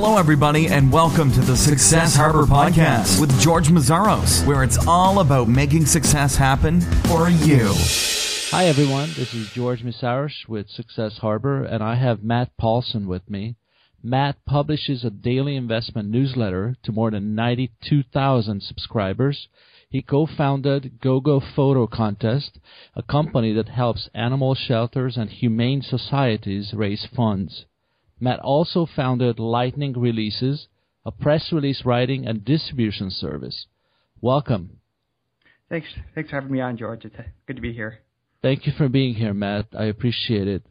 Hello, everybody, and welcome to the Success Harbor Podcast with George Meszaros, where it's all about making success happen for you. Hi, everyone. This is George Meszaros with Success Harbor, and I have Matt Paulson with me. Matt publishes a daily investment newsletter to more than 92,000 subscribers. He co-founded GoGo Photo Contest, a company that helps animal shelters and humane societies raise funds. Matt also founded Lightning Releases, a press release writing and distribution service. Welcome. Thanks. Thanks for having me on, George. It's good to be here. Thank you for being here, Matt. I appreciate it.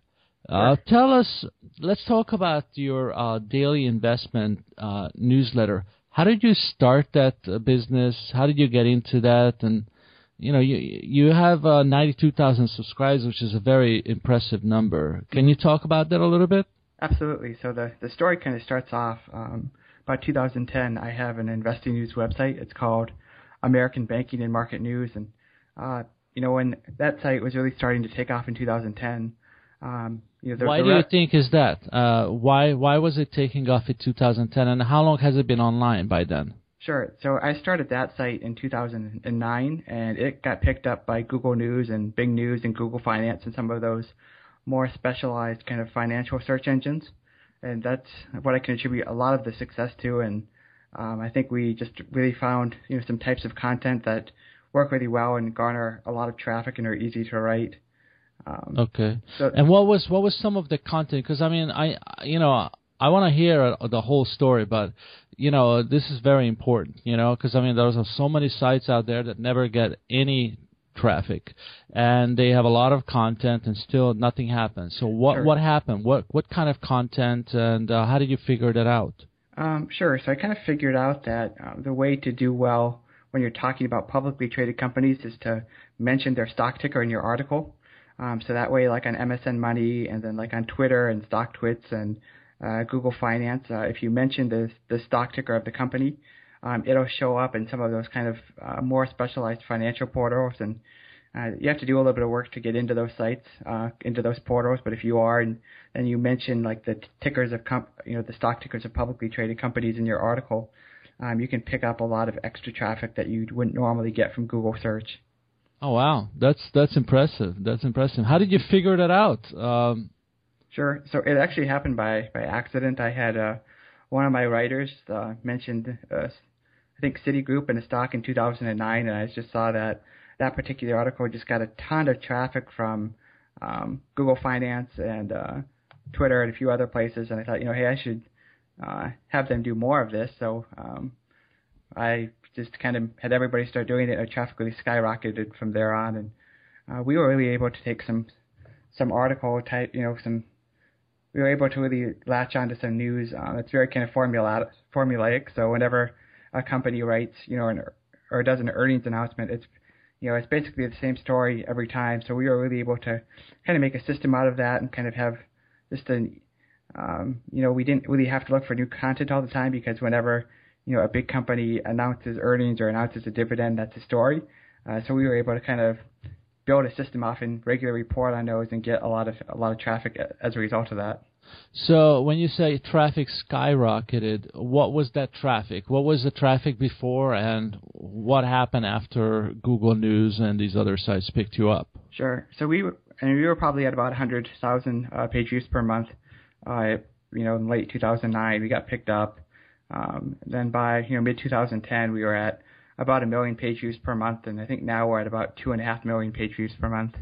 Uh, tell us, let's talk about your uh, daily investment uh, newsletter. How did you start that uh, business? How did you get into that? And you know, you you have uh, 92,000 subscribers, which is a very impressive number. Can you talk about that a little bit? Absolutely. So the the story kind of starts off um, about 2010. I have an investing news website. It's called American Banking and Market News, and uh, you know when that site was really starting to take off in 2010. Um, you know, why do you think is that? Uh, why why was it taking off in 2010, and how long has it been online by then? Sure. So I started that site in 2009, and it got picked up by Google News and Bing News and Google Finance and some of those more specialized kind of financial search engines. And that's what I can attribute a lot of the success to. And um, I think we just really found you know some types of content that work really well and garner a lot of traffic and are easy to write. Um, Okay. so And what was what was some of the content? Because I mean, I you know I want to hear uh, the whole story, but you know this is very important. You know, because I mean there's so many sites out there that never get any traffic, and they have a lot of content, and still nothing happens. So what Sure. what happened? What what kind of content, and uh, how did you figure that out? Um, sure. So I kind of figured out that uh, the way to do well when you're talking about publicly traded companies is to mention their stock ticker in your article. Um, so that way, like on MSN Money and then like on Twitter and Stock StockTwits and uh, Google Finance, uh, if you mention the the stock ticker of the company, um, it'll show up in some of those kind of uh, more specialized financial portals. And uh, you have to do a little bit of work to get into those sites, uh, into those portals. But if you are, and then you mentioned like the tickers of comp- you know the stock tickers of publicly traded companies in your article, um, you can pick up a lot of extra traffic that you wouldn't normally get from Google search. Oh wow, that's that's impressive. That's impressive. How did you figure that out? Um, Sure. So it actually happened by by accident. I had uh, one of my writers uh, mentioned, uh, I think Citigroup in a stock in 2009, and I just saw that that particular article just got a ton of traffic from um, Google Finance and uh, Twitter and a few other places, and I thought, you know, hey, I should uh, have them do more of this. So um, I just kind of had everybody start doing it, and traffic really skyrocketed from there on, and uh, we were really able to take some some article type, you know, some we were able to really latch onto some news uh, that's very kind of formula formulaic. So whenever a company writes, you know, an, or does an earnings announcement, it's you know it's basically the same story every time. So we were really able to kind of make a system out of that and kind of have just an um, you know we didn't really have to look for new content all the time because whenever you know a big company announces earnings or announces a dividend, that's a story. Uh, so we were able to kind of build a system off and regularly report on those and get a lot of a lot of traffic as a result of that. So when you say traffic skyrocketed, what was that traffic? What was the traffic before, and what happened after Google News and these other sites picked you up? Sure. So we were, and we were probably at about 100,000 uh, page views per month. Uh, you know, in late 2009, we got picked up. Um, then by you know mid 2010, we were at about a million page views per month, and I think now we're at about two and a half million page views per month.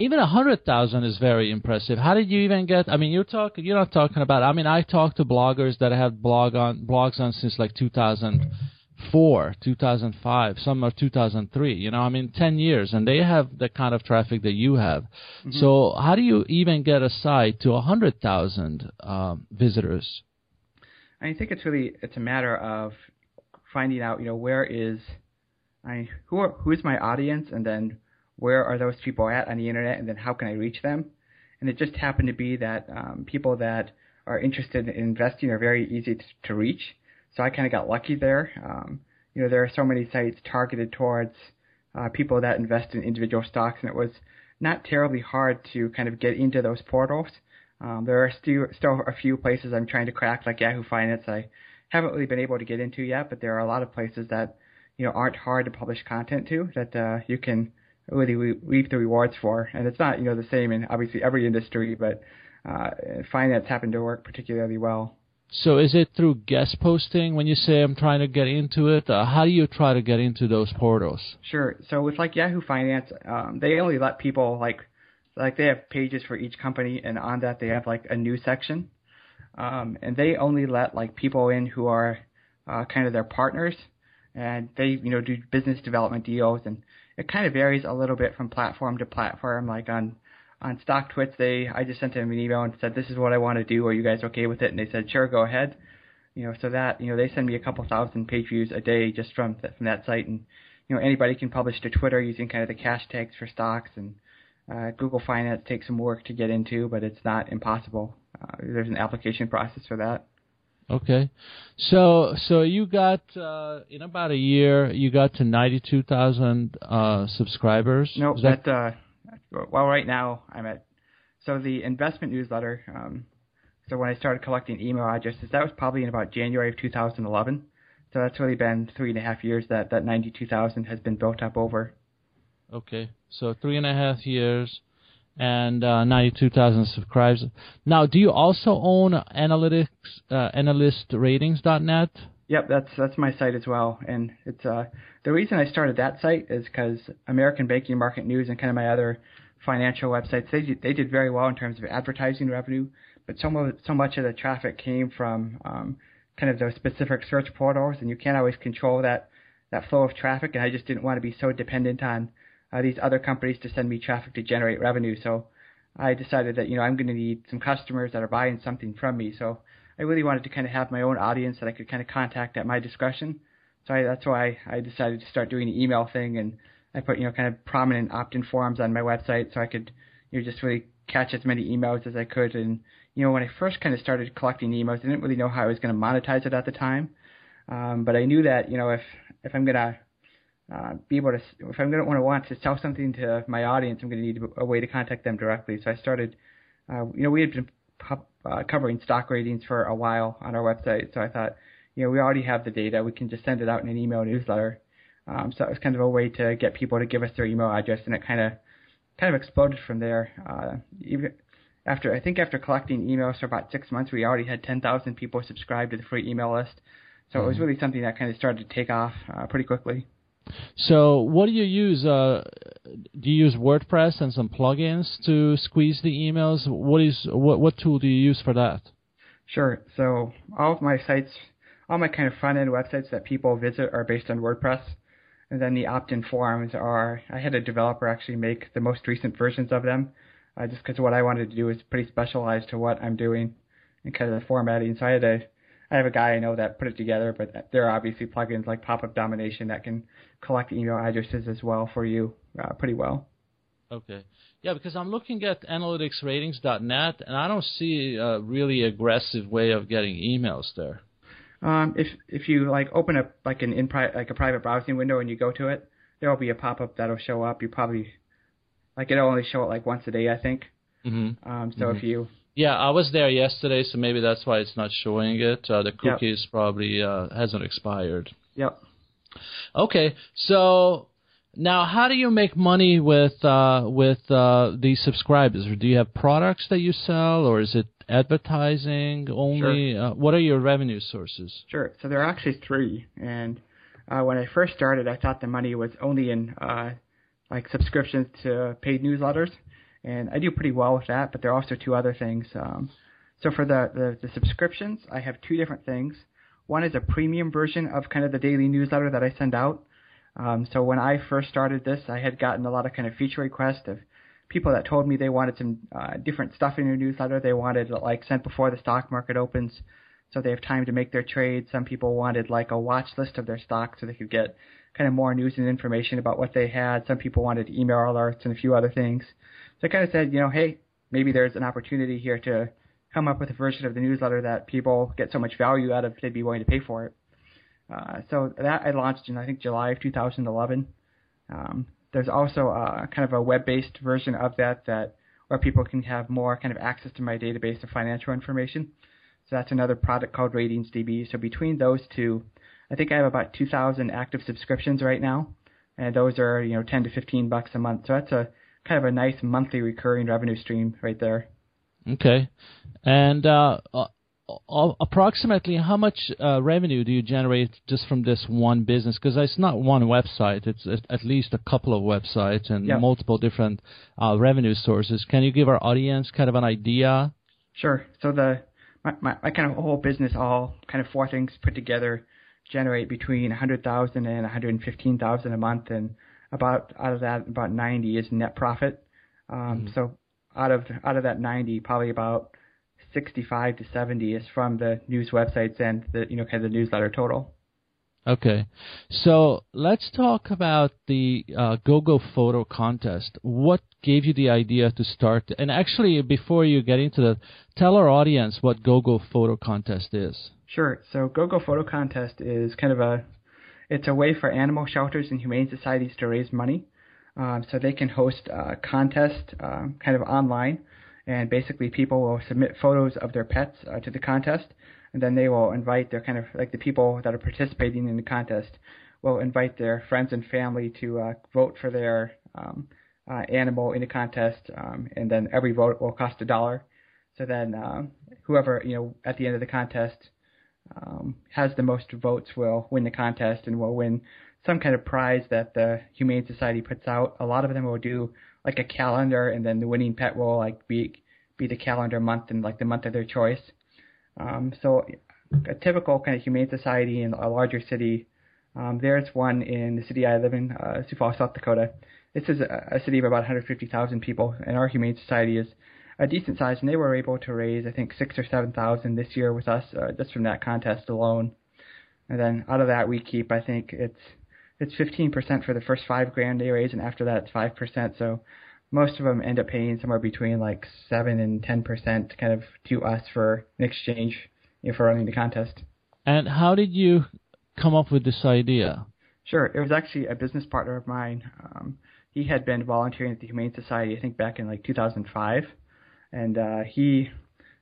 Even a hundred thousand is very impressive. How did you even get? I mean, you're talking. You're not talking about. I mean, I talk to bloggers that have blog on blogs on since like 2004, 2005, some are 2003. You know, I mean, 10 years, and they have the kind of traffic that you have. So, how do you even get a site to a hundred thousand um, visitors? I think it's really it's a matter of finding out you know where is I who are who is my audience and then where are those people at on the internet and then how can I reach them? And it just happened to be that um, people that are interested in investing are very easy to, to reach. So I kind of got lucky there. Um, you know there are so many sites targeted towards uh, people that invest in individual stocks and it was not terribly hard to kind of get into those portals. Um, there are still still a few places I'm trying to crack, like Yahoo Finance. I haven't really been able to get into yet, but there are a lot of places that you know aren't hard to publish content to that uh, you can really we reap the rewards for. And it's not you know the same in obviously every industry, but uh, finance happened to work particularly well. So is it through guest posting when you say I'm trying to get into it? Uh, how do you try to get into those portals? Sure. So with like Yahoo Finance, um, they only let people like like they have pages for each company, and on that they have like a news section, um, and they only let like people in who are uh, kind of their partners, and they you know do business development deals, and it kind of varies a little bit from platform to platform. Like on on Stock StockTwits, they I just sent them an email and said this is what I want to do. Are you guys okay with it? And they said sure, go ahead. You know, so that you know they send me a couple thousand page views a day just from th- from that site, and you know anybody can publish to Twitter using kind of the cash tags for stocks, and uh, Google Finance takes some work to get into, but it's not impossible. Uh, there's an application process for that. Okay, so so you got uh, in about a year you got to ninety two thousand uh, subscribers. No, nope, that, that uh, well, right now I'm at so the investment newsletter. Um, so when I started collecting email addresses, that was probably in about January of 2011. So that's really been three and a half years that that 92,000 has been built up over. Okay, so three and a half years and uh, 92,000 subscribers. Now, do you also own analytics, uh, analystratings.net? Yep, that's that's my site as well, and it's uh the reason I started that site is because American Banking Market News and kind of my other financial websites they they did very well in terms of advertising revenue, but so much so much of the traffic came from um, kind of those specific search portals, and you can't always control that that flow of traffic, and I just didn't want to be so dependent on uh, these other companies to send me traffic to generate revenue. So I decided that you know I'm going to need some customers that are buying something from me. So I really wanted to kind of have my own audience that I could kind of contact at my discretion. So I, that's why I decided to start doing the email thing, and I put you know kind of prominent opt-in forms on my website so I could you know just really catch as many emails as I could. And you know when I first kind of started collecting emails, I didn't really know how I was going to monetize it at the time, um, but I knew that you know if if I'm gonna uh, be able to if I'm gonna want to want to sell something to my audience, I'm gonna need a way to contact them directly. So I started, uh, you know, we had been uh, covering stock ratings for a while on our website. So I thought, you know, we already have the data. We can just send it out in an email newsletter. Um, so it was kind of a way to get people to give us their email address, and it kind of kind of exploded from there. Uh, even after I think after collecting emails for about six months, we already had 10,000 people subscribed to the free email list. So mm-hmm. it was mm-hmm. really something that kind of started to take off uh, pretty quickly. So, what do you use? Uh, do you use WordPress and some plugins to squeeze the emails? What is what what tool do you use for that? Sure. So, all of my sites, all my kind of front end websites that people visit are based on WordPress, and then the opt-in forms are. I had a developer actually make the most recent versions of them, uh, just because what I wanted to do is pretty specialized to what I'm doing and kind of the formatting. So I had I have a guy I know that put it together, but there are obviously plugins like Pop-up Domination that can collect email addresses as well for you uh, pretty well. Okay. Yeah, because I'm looking at analystratings.net and I don't see a really aggressive way of getting emails there. Um, if if you like open up like an in pri- like a private browsing window and you go to it, there will be a pop up that'll show up. You probably like it'll only show it like once a day, I think. Mm-hmm. Um, so mm-hmm. if you yeah, I was there yesterday, so maybe that's why it's not showing it. Uh, the cookies yep. probably uh, hasn't expired. Yep. Okay, so now how do you make money with uh, with uh, these subscribers? Do you have products that you sell, or is it advertising only? Sure. Uh, what are your revenue sources? Sure. So there are actually three, and uh, when I first started, I thought the money was only in uh, like subscriptions to paid newsletters and I do pretty well with that. But there are also two other things. Um, so for the, the, the subscriptions, I have two different things. One is a premium version of kind of the daily newsletter that I send out. Um, so when I first started this, I had gotten a lot of kind of feature requests of people that told me they wanted some uh, different stuff in their newsletter. They wanted like sent before the stock market opens, so they have time to make their trades. Some people wanted like a watch list of their stocks so they could get kind of more news and information about what they had. Some people wanted email alerts and a few other things. So I kind of said, you know, hey, maybe there's an opportunity here to come up with a version of the newsletter that people get so much value out of they'd be willing to pay for it. Uh, so that I launched in I think July of 2011. Um, there's also a, kind of a web-based version of that that where people can have more kind of access to my database of financial information. So that's another product called RatingsDB. So between those two, I think I have about 2,000 active subscriptions right now, and those are you know 10 to 15 bucks a month. So that's a kind of a nice monthly recurring revenue stream right there. Okay, and uh, uh, approximately how much uh, revenue do you generate just from this one business? Because it's not one website; it's at least a couple of websites and yep. multiple different uh, revenue sources. Can you give our audience kind of an idea? Sure. So the my, my, my kind of whole business, all kind of four things put together, generate between 100,000 and 115,000 a month, and about out of that, about 90 is net profit. Um, mm-hmm. So out of out of that 90, probably about 65 to 70 is from the news websites and the you know kind of the newsletter total. Okay, so let's talk about the uh, GoGo Photo contest. What gave you the idea to start? And actually, before you get into that, tell our audience what GoGo Photo contest is. Sure. So GoGo Photo contest is kind of a it's a way for animal shelters and humane societies to raise money. Um, so they can host a contest um, kind of online, and basically people will submit photos of their pets uh, to the contest, and then they will invite their kind of like the people that are participating in the contest will invite their friends and family to uh, vote for their um, uh, animal in the contest, um, and then every vote will cost a dollar. So then um, whoever you know at the end of the contest um, has the most votes will win the contest and will win some kind of prize that the Humane Society puts out. A lot of them will do like a calendar, and then the winning pet will like be be the calendar month and like the month of their choice. Um, so a typical kind of Humane Society in a larger city. Um, there's one in the city I live in, uh, Sioux Falls, South Dakota. This is a, a city of about 150,000 people, and our Humane Society is a decent size, and they were able to raise I think six or seven thousand this year with us uh, just from that contest alone. And then out of that we keep I think it's it's 15% for the first five grand they raise, and after that it's five percent. So most of them end up paying somewhere between like seven and ten percent kind of to us for an exchange you know, for running the contest. And how did you come up with this idea? Sure, it was actually a business partner of mine. Um, he had been volunteering at the Humane Society, I think back in like 2005, and uh, he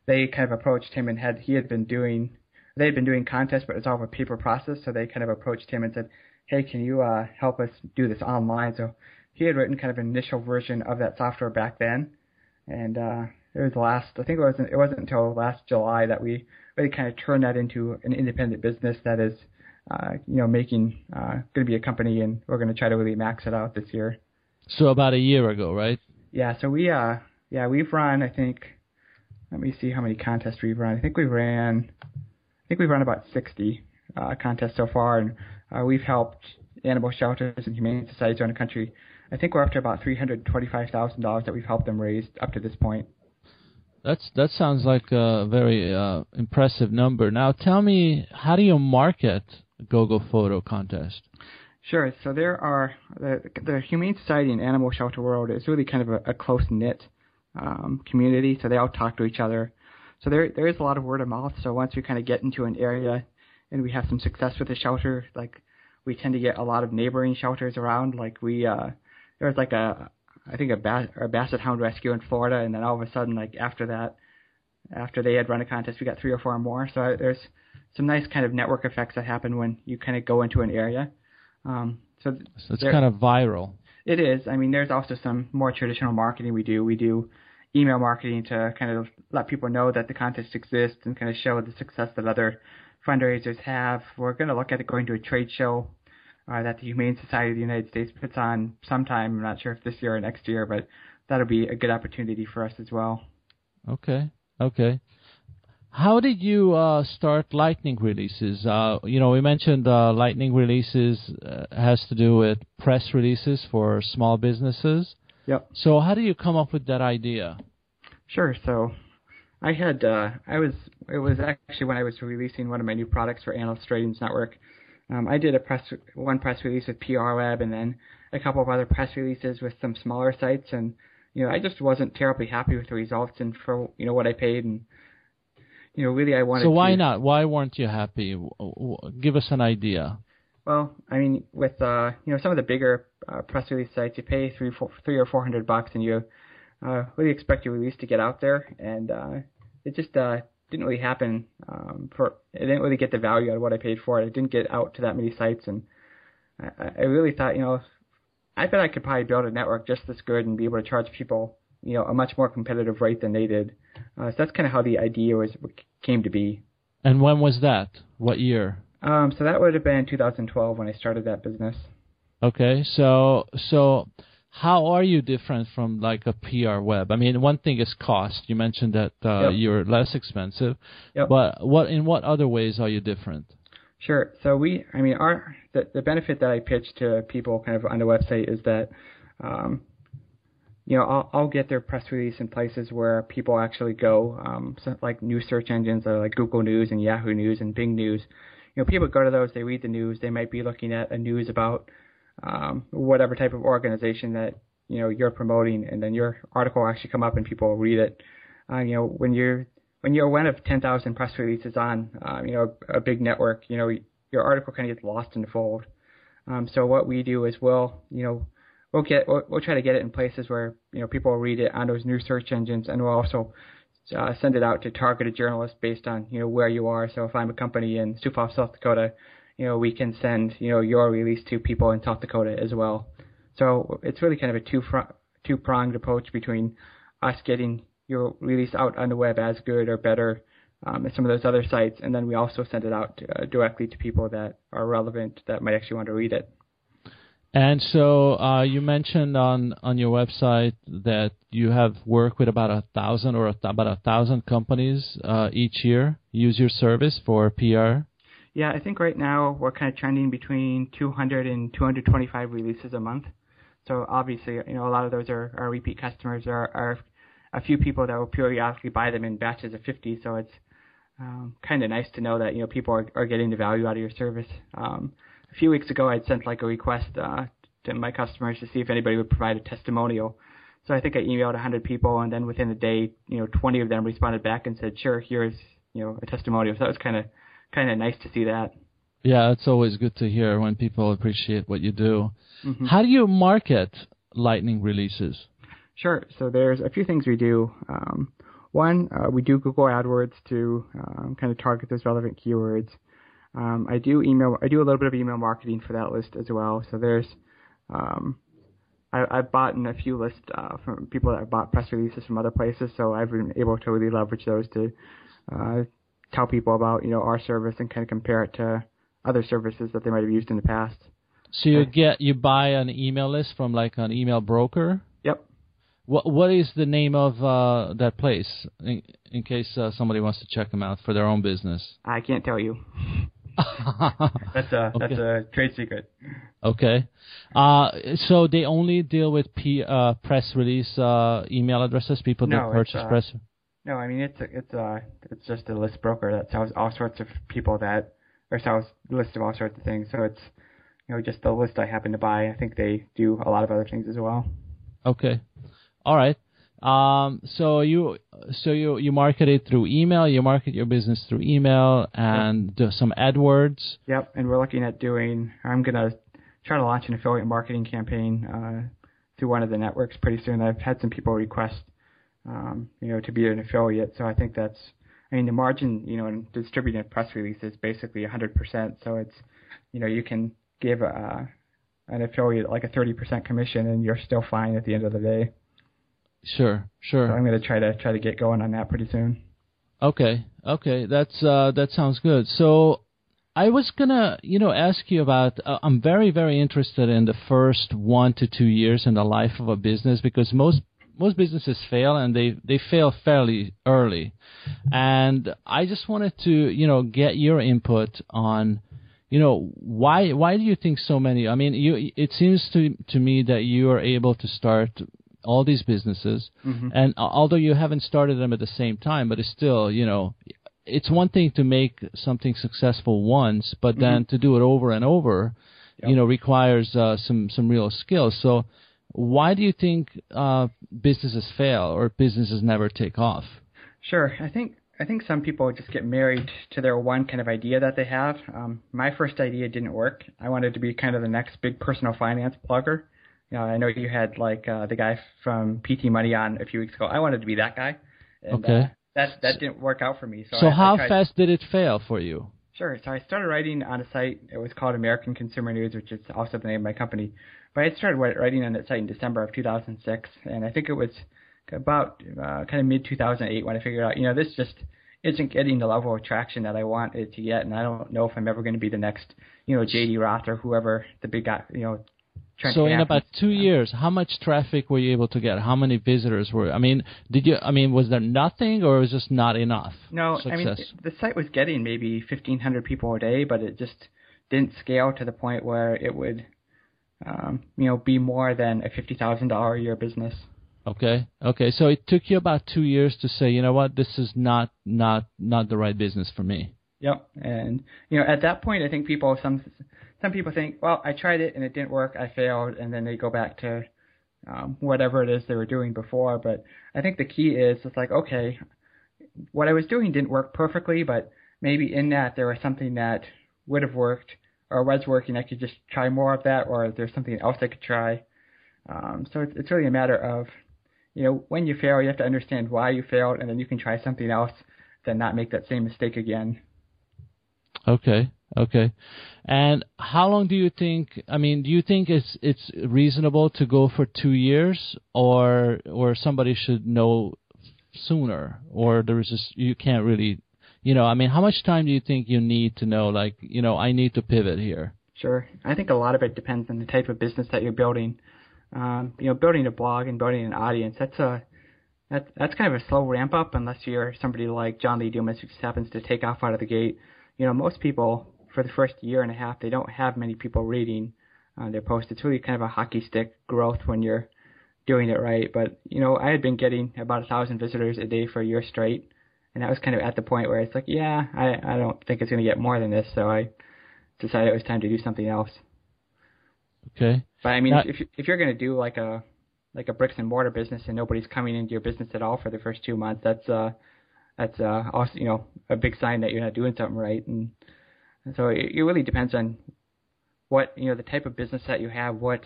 they kind of approached him and had he had been doing they had been doing contests, but it's all a paper process. So they kind of approached him and said, "Hey, can you uh, help us do this online?" So he had written kind of an initial version of that software back then, and uh, it was last I think it wasn't it wasn't until last July that we really kind of turned that into an independent business that is uh, you know making uh, going to be a company, and we're going to try to really max it out this year. So about a year ago, right? Yeah. So we uh yeah, we've run. I think. Let me see how many contests we've run. I think we ran. I think we've run about 60 uh, contests so far, and uh, we've helped animal shelters and humane societies around the country. I think we're up to about $325,000 that we've helped them raise up to this point. That's that sounds like a very uh, impressive number. Now, tell me, how do you market GoGo Photo contest? Sure. So there are the the Humane Society and Animal Shelter world is really kind of a, a close knit um, community, so they all talk to each other. So there there is a lot of word of mouth. So once we kind of get into an area and we have some success with the shelter, like we tend to get a lot of neighboring shelters around. Like we uh, there was like a I think a, bas- a basset hound rescue in Florida, and then all of a sudden, like after that, after they had run a contest, we got three or four more. So there's some nice kind of network effects that happen when you kind of go into an area. Um, so, so it's there, kind of viral. It is. I mean, there's also some more traditional marketing we do. We do email marketing to kind of let people know that the contest exists and kind of show the success that other fundraisers have. We're going to look at it going to a trade show uh, that the Humane Society of the United States puts on sometime. I'm not sure if this year or next year, but that'll be a good opportunity for us as well. Okay. Okay. How did you uh, start Lightning releases? Uh, you know, we mentioned uh, Lightning releases uh, has to do with press releases for small businesses. Yep. So how do you come up with that idea? Sure. So I had uh, I was it was actually when I was releasing one of my new products for Analyst Ratings Network. Um, I did a press one press release with PR Web and then a couple of other press releases with some smaller sites and you know I just wasn't terribly happy with the results and for you know what I paid and you know really I wanted. So why to, not? Why weren't you happy? Give us an idea. Well, I mean, with uh, you know some of the bigger uh, press release sites, you pay three, four, three or four hundred bucks, and you uh, really expect your release to get out there, and uh, it just uh, didn't really happen. Um, for I didn't really get the value out of what I paid for it. I didn't get out to that many sites, and I, I really thought, you know, I bet I could probably build a network just as good and be able to charge people, you know, a much more competitive rate than they did. Uh, so that's kind of how the idea was came to be. And when was that? What year? Um, so that would have been 2012 when I started that business. Okay, so so how are you different from like a PR web? I mean, one thing is cost. You mentioned that uh, Yep. you're less expensive, Yep. but what in what other ways are you different? Sure. So we, I mean, our the, the benefit that I pitch to people kind of on the website is that, um, you know, I'll, I'll get their press release in places where people actually go, um, so like news search engines like Google News and Yahoo News and Bing News. You know, people go to those, they read the news, they might be looking at a news about um, whatever type of organization that you know you're promoting, and then your article will actually come up and people will read it. Uh, you know, when you're when you're one of 10,000 press releases on, um, you know, a big network, you know, your article kind of gets lost in the fold. Um, so what we do is we'll, you know, we'll get, we'll, we'll try to get it in places where, you know, people will read it on those new search engines, and we'll also uh, send it out to targeted journalists based on, you know, where you are. So if I'm a company in Sioux Falls, South Dakota, you know, we can send, you know, your release to people in South Dakota as well. So it's really kind of a two fr- two pronged approach between us getting your release out on the web as good or better um, as some of those other sites, and then we also send it out uh, directly to people that are relevant that might actually want to read it. And so uh, you mentioned on on your website that you have worked with about a thousand or a th- about a thousand companies uh, each year use your service for PR. Yeah, I think right now we're kind of trending between 200 and 225 releases a month. So obviously, you know, a lot of those are, are repeat customers. Are, are a few people that will periodically buy them in batches of 50. So it's um, kind of nice to know that you know people are, are getting the value out of your service. Um, a few weeks ago, I'd sent like a request uh, to my customers to see if anybody would provide a testimonial. So I think I emailed 100 people, and then within a day, you know, 20 of them responded back and said, "Sure, here's you know a testimonial." So that was kind of kind of nice to see that. Yeah, it's always good to hear when people appreciate what you do. Mhm. How do you market Lightning releases? Sure. So there's a few things we do. Um, one, uh, we do Google AdWords to um, kind of target those relevant keywords. Um, I do email. I do a little bit of email marketing for that list as well. So there's, um, I, I've bought in a few lists uh, from people that have bought press releases from other places. So I've been able to really leverage those to uh, tell people about you know our service and kind of compare it to other services that they might have used in the past. So you get you buy an email list from like an email broker. Yep. What what is the name of uh, that place in, in case uh, somebody wants to check them out for their own business? I can't tell you. That's a that's a trade secret. okay. Uh, so they only deal with P, uh, press release uh, email addresses. People No, that purchase uh, press. No, I mean it's a, it's a it's just a list broker that sells all sorts of people that or sells list of all sorts of things. So it's you know just the list I happen to buy. I think they do a lot of other things as well. Okay. All right. Um, so you so you you market it through email. You market your business through email and do some AdWords. Yep, and we're looking at doing. I'm gonna try to launch an affiliate marketing campaign uh, through one of the networks pretty soon. I've had some people request, um, you know, to be an affiliate. So I think that's. I mean, the margin, you know, in distributing a press release is basically 100%. So it's, you know, you can give a, an affiliate like a 30% commission, and you're still fine at the end of the day. Sure, So sure. I'm gonna try to try to get going on that pretty soon. Okay, okay, that's uh, that sounds good. So I was gonna, you know, ask you about. Uh, I'm very, very interested in the first one to two years in the life of a business because most most businesses fail and they they fail fairly early, and I just wanted to, you know, get your input on. You know why? Why do you think so many? I mean, you. It seems to to me that you are able to start all these businesses, and uh, although you haven't started them at the same time, but it's still, you know, it's one thing to make something successful once, but then to do it over and over, you know, requires uh, some some real skills. So, why do you think uh, businesses fail or businesses never take off? Sure. I think I think some people just get married to their one kind of idea that they have. Um, my first idea didn't work. I wanted to be kind of the next big personal finance blogger, you know, I know you had like uh, the guy from PT Money on a few weeks ago. I wanted to be that guy. And, okay. Uh, that that didn't work out for me. So, so I, how I fast did it fail for you? Sure. So I started writing on a site. It was called American Consumer News, which is also the name of my company. But I started writing on that site in December of 2006, and I think it was about uh, kind of mid 2008 when I figured out, you know, this just isn't getting the level of traction that I want it to get, and I don't know if I'm ever going to be the next, you know, JD Roth or whoever the big guy, you know. So in about two years, how much traffic were you able to get? How many visitors were? I mean, did you? I mean, was there nothing, or was just not enough? No, success? I mean the site was getting maybe 1,500 people a day, but it just didn't scale to the point where it would, um, you know, be more than a fifty thousand dollar a year business. Okay. Okay. So it took you about two years to say, you know what, this is not not not the right business for me. Yep. And you know, at that point, I think people some some people think, well, I tried it and it didn't work, I failed, and then they go back to um, whatever it is they were doing before. But I think the key is it's like, okay, what I was doing didn't work perfectly, but maybe in that there was something that would have worked or was working. I could just try more of that, or there's something else I could try. Um, so it's, it's really a matter of you know, when you fail, you have to understand why you failed, and then you can try something else, then not make that same mistake again. Okay, okay. And how long do you think? I mean, do you think it's it's reasonable to go for two years, or or somebody should know sooner, or there is just you can't really, you know? I mean, how much time do you think you need to know? Like, you know, I need to pivot here. Sure, I think a lot of it depends on the type of business that you're building. Um, you know, building a blog and building an audience, that's a that's that's kind of a slow ramp up unless you're somebody like John Lee Dumas who just happens to take off out of the gate. You know, most people for the first year and a half they don't have many people reading uh, their posts. It's really kind of a hockey stick growth when you're doing it right. But you know, I had been getting about a thousand visitors a day for a year straight, and that was kind of at the point where it's like, yeah, I I don't think it's going to get more than this, so I decided it was time to do something else. Okay. But I mean, Not, if if you're going to do like a like a bricks and mortar business and nobody's coming into your business at all for the first two months, that's uh that's uh also you know a big sign that you're not doing something right. And, and so it, it really depends on what you know the type of business that you have, what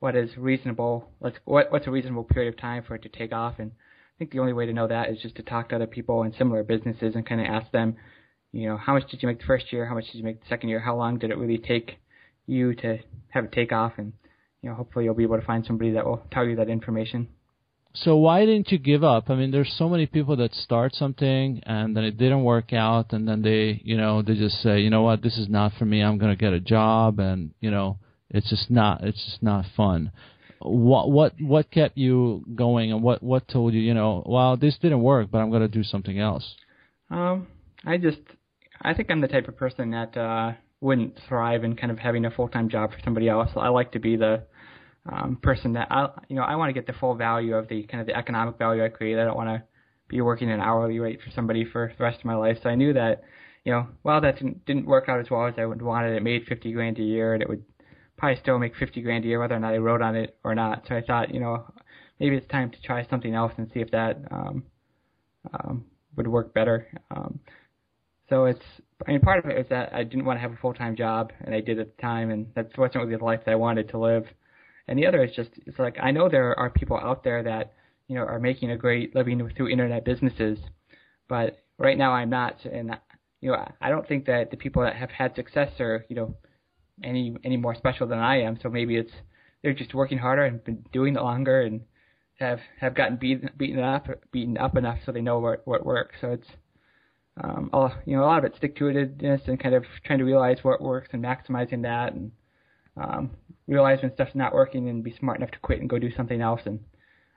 what is reasonable, let's what what's a reasonable period of time for it to take off. And I think the only way to know that is just to talk to other people in similar businesses and kind of ask them, you know, how much did you make the first year? How much did you make the second year? How long did it really take you to have it take off? And you know, hopefully you'll be able to find somebody that will tell you that information. So why didn't you give up? I mean, there's so many people that start something and then it didn't work out, and then they, you know, they just say, you know what, this is not for me. I'm going to get a job, and you know, it's just not, it's just not fun. What what what kept you going, and what what told you, you know, well, this didn't work, but I'm going to do something else. Um, I just, I think I'm the type of person that uh, wouldn't thrive in kind of having a full time job for somebody else. I like to be the um, person that I, you know, I want to get the full value of the kind of the economic value I create. I don't want to be working an hourly rate for somebody for the rest of my life. So I knew that, you know, well, that didn't, didn't work out as well as I would wanted, it made 50 grand a year, and it would probably still make 50 grand a year whether or not I wrote on it or not. So I thought, you know, maybe it's time to try something else and see if that um, um, would work better. Um, so it's, I mean, part of it is that I didn't want to have a full time job, and I did at the time, and that wasn't really the life that I wanted to live. And the other is just it's like I know there are people out there that you know are making a great living through internet businesses, but right now I'm not, and you know I don't think that the people that have had success are you know any any more special than I am. So maybe it's they're just working harder and been doing it longer and have have gotten beaten beaten up beaten up enough so they know what what works. So it's um, all, you know a lot of it stick to itiveness and kind of trying to realize what works and maximizing that and um, realize when stuff's not working and be smart enough to quit and go do something else. And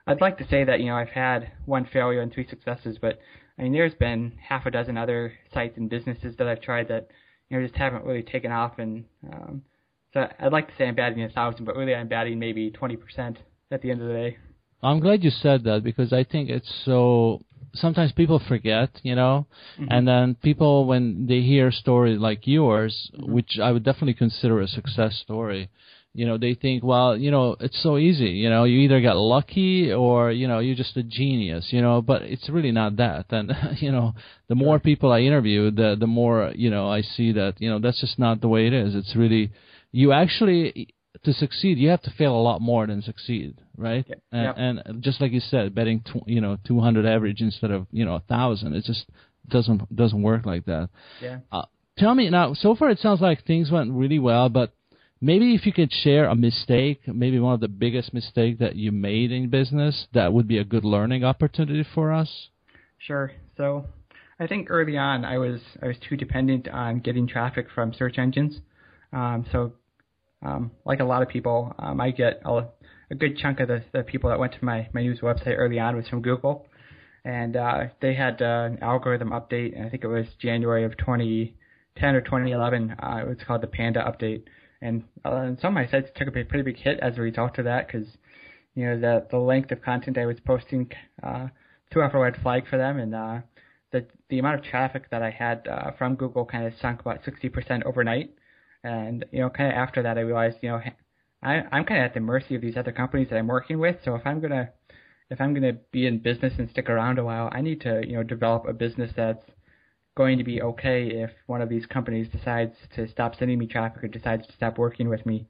I'd like to say that you know I've had one failure and three successes, but I mean there's been half a dozen other sites and businesses that I've tried that you know just haven't really taken off. And um, so I'd like to say I'm batting a thousand, but really I'm batting maybe 20% at the end of the day. I'm glad you said that because I think it's so. Sometimes people forget, you know, Mm-hmm. and then people when they hear a story like yours, Mhm. which I would definitely consider a success story, you know, they think, well, you know, it's so easy, you know, you either got lucky or you know you're just a genius, you know, but it's really not that. And you know, the more people I interview, the the more you know I see that you know that's just not the way it is. It's really you actually to succeed, you have to fail a lot more than succeed, right? Yep. And, and just like you said, betting tw- you know 200 average instead of you know a thousand, it just doesn't doesn't work like that. Yeah. Uh, tell me now. So far, it sounds like things went really well, but maybe if you could share a mistake, maybe one of the biggest mistake that you made in business, that would be a good learning opportunity for us. Sure. So I think early on I was I was too dependent on getting traffic from search engines. Um, so um, like a lot of people, um, I get a, a good chunk of the, the people that went to my, my news website early on was from Google, and uh, they had uh, an algorithm update. And I think it was January of 2010 or 2011. Uh, it was called the Panda update, and, uh, some of my sites took a pretty big hit as a result of that because you know the the length of content I was posting uh, threw off a red flag for them, and uh, the the amount of traffic that I had uh, from Google kind of sunk about 60% overnight. And you know, kind of after that, I realized, you know, I, I'm kind of at the mercy of these other companies that I'm working with. So if I'm gonna if I'm gonna be in business and stick around a while, I need to you know develop a business that's going to be okay if one of these companies decides to stop sending me traffic or decides to stop working with me.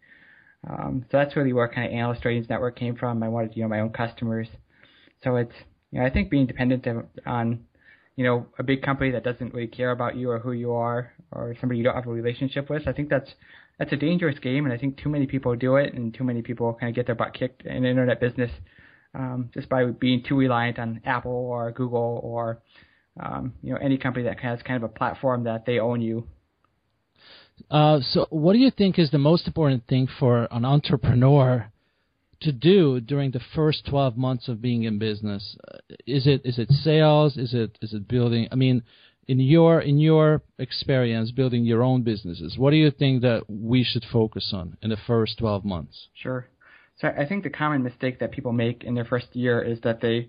Um, so that's really where kind of Analyst Ratings Network came from. I wanted you know my own customers. So it's you know I think being dependent on you know a big company that doesn't really care about you or who you are or somebody you don't have a relationship with. I think that's that's a dangerous game, and I think too many people do it, and too many people kind of get their butt kicked in internet business um, just by being too reliant on Apple or Google or um, you know any company that has kind of a platform that they own you. Uh, so, what do you think is the most important thing for an entrepreneur to do during the first 12 months of being in business? Uh, is it is it sales? Is it is it building? I mean, in your in your experience building your own businesses, what do you think that we should focus on in the first 12 months? Sure. So I think the common mistake that people make in their first year is that they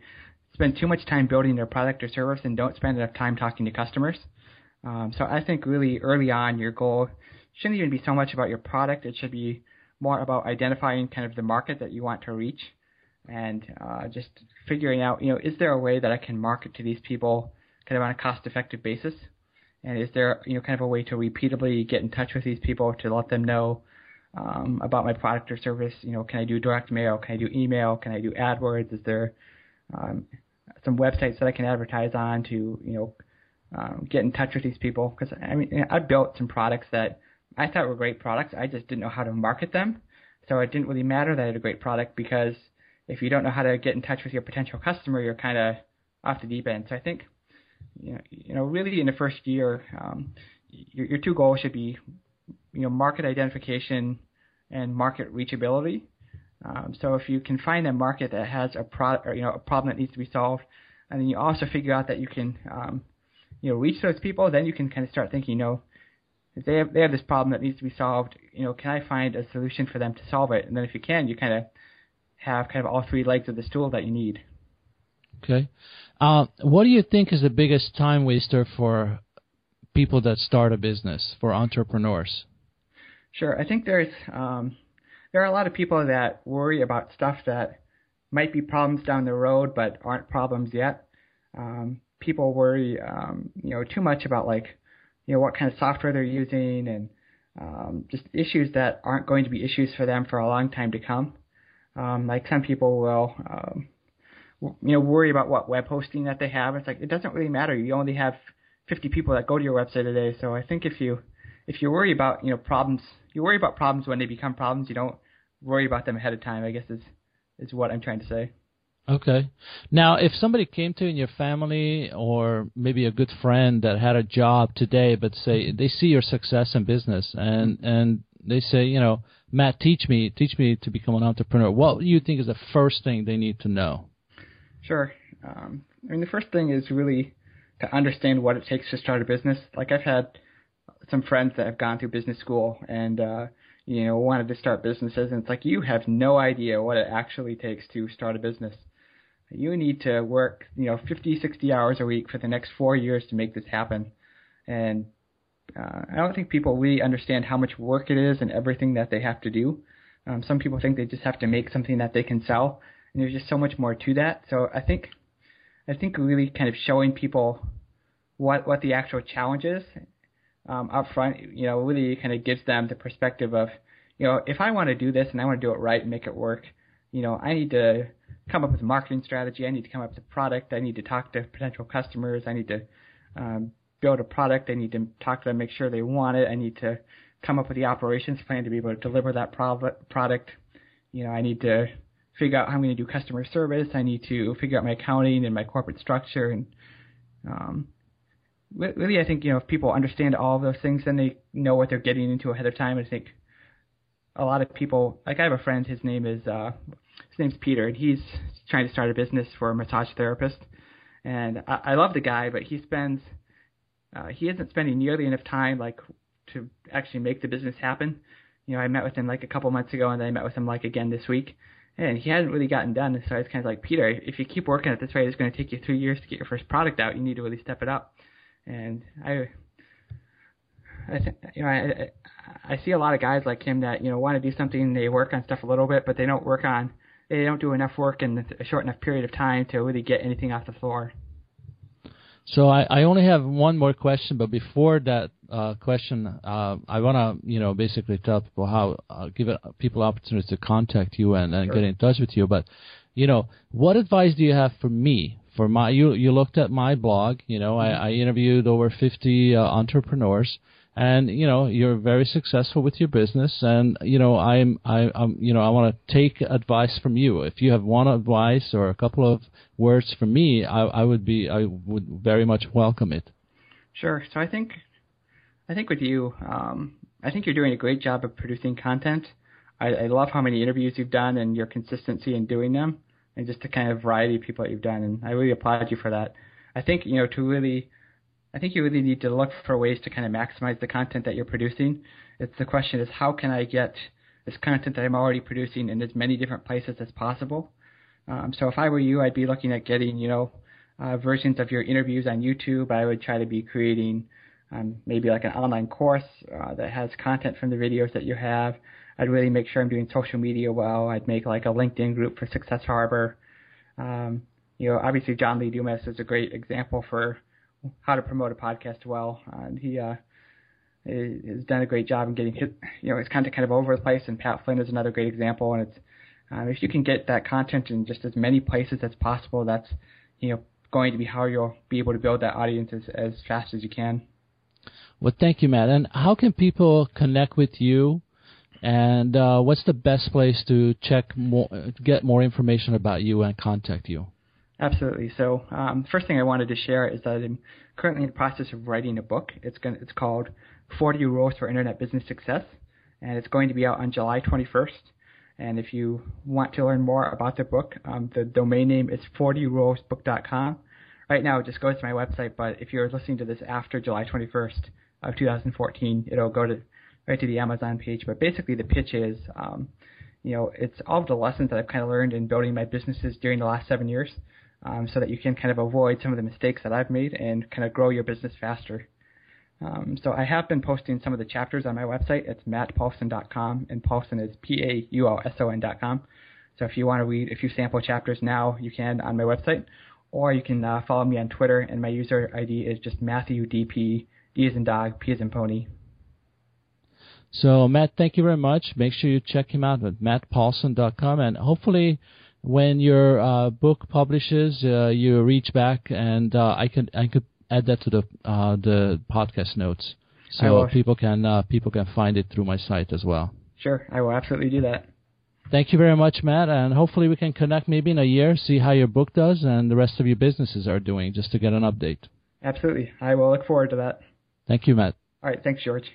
spend too much time building their product or service and don't spend enough time talking to customers. Um, so I think really early on, your goal shouldn't even be so much about your product. It should be more about identifying kind of the market that you want to reach and uh, just figuring out, you know, is there a way that I can market to these people kind of on a cost-effective basis? And is there, you know, kind of a way to repeatedly get in touch with these people to let them know um, about my product or service? You know, can I do direct mail? Can I do email? Can I do AdWords? Is there um, some websites that I can advertise on to, you know, um, get in touch with these people? Because I mean, I built some products that I thought were great products. I just didn't know how to market them. So it didn't really matter that I had a great product because if you don't know how to get in touch with your potential customer, you're kind of off the deep end. So I think you know, you know, really in the first year, um, your, your two goals should be, you know, market identification and market reachability. Um, so if you can find a market that has a pro, or, you know, a problem that needs to be solved, and then you also figure out that you can, um, you know, reach those people, then you can kind of start thinking, you know, if they have they have this problem that needs to be solved, you know, can I find a solution for them to solve it? And then if you can, you kind of have kind of all three legs of the stool that you need. Okay. Uh, what do you think is the biggest time waster for people that start a business, for entrepreneurs? Sure. I think there's um, there are a lot of people that worry about stuff that might be problems down the road but aren't problems yet. Um, people worry, um, you know, too much about like, you know, what kind of software they're using and um, just issues that aren't going to be issues for them for a long time to come. Um, like some people will, um, you know, worry about what web hosting that they have. It's like it doesn't really matter. You only have 50 people that go to your website a day. So I think if you if you worry about you know problems, you worry about problems when they become problems. You don't worry about them ahead of time. I guess is is what I'm trying to say. Okay. Now, if somebody came to you in your family or maybe a good friend that had a job today, but say they see your success in business and and they say, you know, Matt, teach me, teach me to become an entrepreneur. What do you think is the first thing they need to know? Sure. Um, I mean, the first thing is really to understand what it takes to start a business. Like I've had some friends that have gone through business school and uh, you know wanted to start businesses, and it's like you have no idea what it actually takes to start a business. You need to work, you know, 50, 60 hours a week for the next four years to make this happen. And uh, I don't think people really understand how much work it is and everything that they have to do. Um, some people think they just have to make something that they can sell, and there's just so much more to that. So I think, I think really kind of showing people what what the actual challenge is um, up front, you know, really kind of gives them the perspective of, you know, if I want to do this and I want to do it right and make it work, you know, I need to come up with a marketing strategy. I need to come up with a product. I need to talk to potential customers. I need to um, build a product. I need to talk to them, make sure they want it. I need to come up with the operations plan to be able to deliver that product. You know, I need to figure out how I'm going to do customer service. I need to figure out my accounting and my corporate structure. And um, really, I think you know if people understand all those things, then they know what they're getting into ahead of time. I think a lot of people, like I have a friend, his name is uh, his name's Peter, and he's trying to start a business for a massage therapist. And I, I love the guy, but he spends uh, he isn't spending nearly enough time like to actually make the business happen. You know, I met with him like a couple months ago, and then I met with him like again this week, and he hadn't really gotten done. So I was kind of like, Peter, if you keep working at this rate, it's going to take you three years to get your first product out. You need to really step it up. And I, I th- you know, I, I see a lot of guys like him that you know want to do something. They work on stuff a little bit, but they don't work on, they don't do enough work in a short enough period of time to really get anything off the floor. So I, I only have one more question, but before that uh, question, uh, I want to you know basically tell people how uh, give it, people opportunities to contact you and, and sure. get in touch with you. But you know, what advice do you have for me? For my you you looked at my blog. You know, mm-hmm. I, I interviewed over 50 uh, entrepreneurs. And you know you're very successful with your business. And you know i'm i i'm you know i want to take advice from you. If you have one advice or a couple of words for me i i would be i would very much welcome it. Sure. So i think i think with you um i think you're doing a great job of producing content. I i love how many interviews you've done and your consistency in doing them and just the kind of variety of people that you've done and i really applaud you for that i think you know to really I think you really need to look for ways to kind of maximize the content that you're producing. It's the question is how can I get this content that I'm already producing in as many different places as possible. Um, so if I were you, I'd be looking at getting you know uh, versions of your interviews on YouTube. I would try to be creating um, maybe like an online course uh, that has content from the videos that you have. I'd really make sure I'm doing social media well. I'd make like a LinkedIn group for Success Harbor. Um, you know, obviously John Lee Dumas is a great example for how to promote a podcast well. Uh, and he uh, has done a great job in getting his, you know, his content kind of over the place. And Pat Flynn is another great example. And it's um, if you can get that content in just as many places as possible, that's you know going to be how you'll be able to build that audience as, as fast as you can. Well, thank you, Matt. And how can people connect with you? And uh, what's the best place to check more, get more information about you and contact you? Absolutely. So, um, first thing I wanted to share is that I'm currently in the process of writing a book. It's going it's called 40 Rules for Internet Business Success, and it's going to be out on July 21st. And if you want to learn more about the book, um, the domain name is 40rulesbook.com. Right now, it just goes to my website, but if you're listening to this after July 21st of 2014, it'll go to right to the Amazon page. But basically, the pitch is, um, you know, it's all of the lessons that I've kind of learned in building my businesses during the last seven years um, so that you can kind of avoid some of the mistakes that I've made and kind of grow your business faster. Um, so I have been posting some of the chapters on my website. It's mattpaulson.com, and Paulson is P-A-U-L-S-O-N.com. So if you want to read a few sample chapters now, you can on my website, or you can uh, follow me on Twitter, and my user ID is just Matthew DP, D as in dog, P as in pony. So Matt, thank you very much. Make sure you check him out at mattpaulson.com, and hopefully when your uh, book publishes, uh, you reach back, and uh, I could I could add that to the uh, the podcast notes, so people can uh, people can find it through my site as well. Sure, I will absolutely do that. Thank you very much, Matt, and hopefully we can connect maybe in a year, see how your book does and the rest of your businesses are doing, just to get an update. Absolutely, I will look forward to that. Thank you, Matt. All right, thanks, George.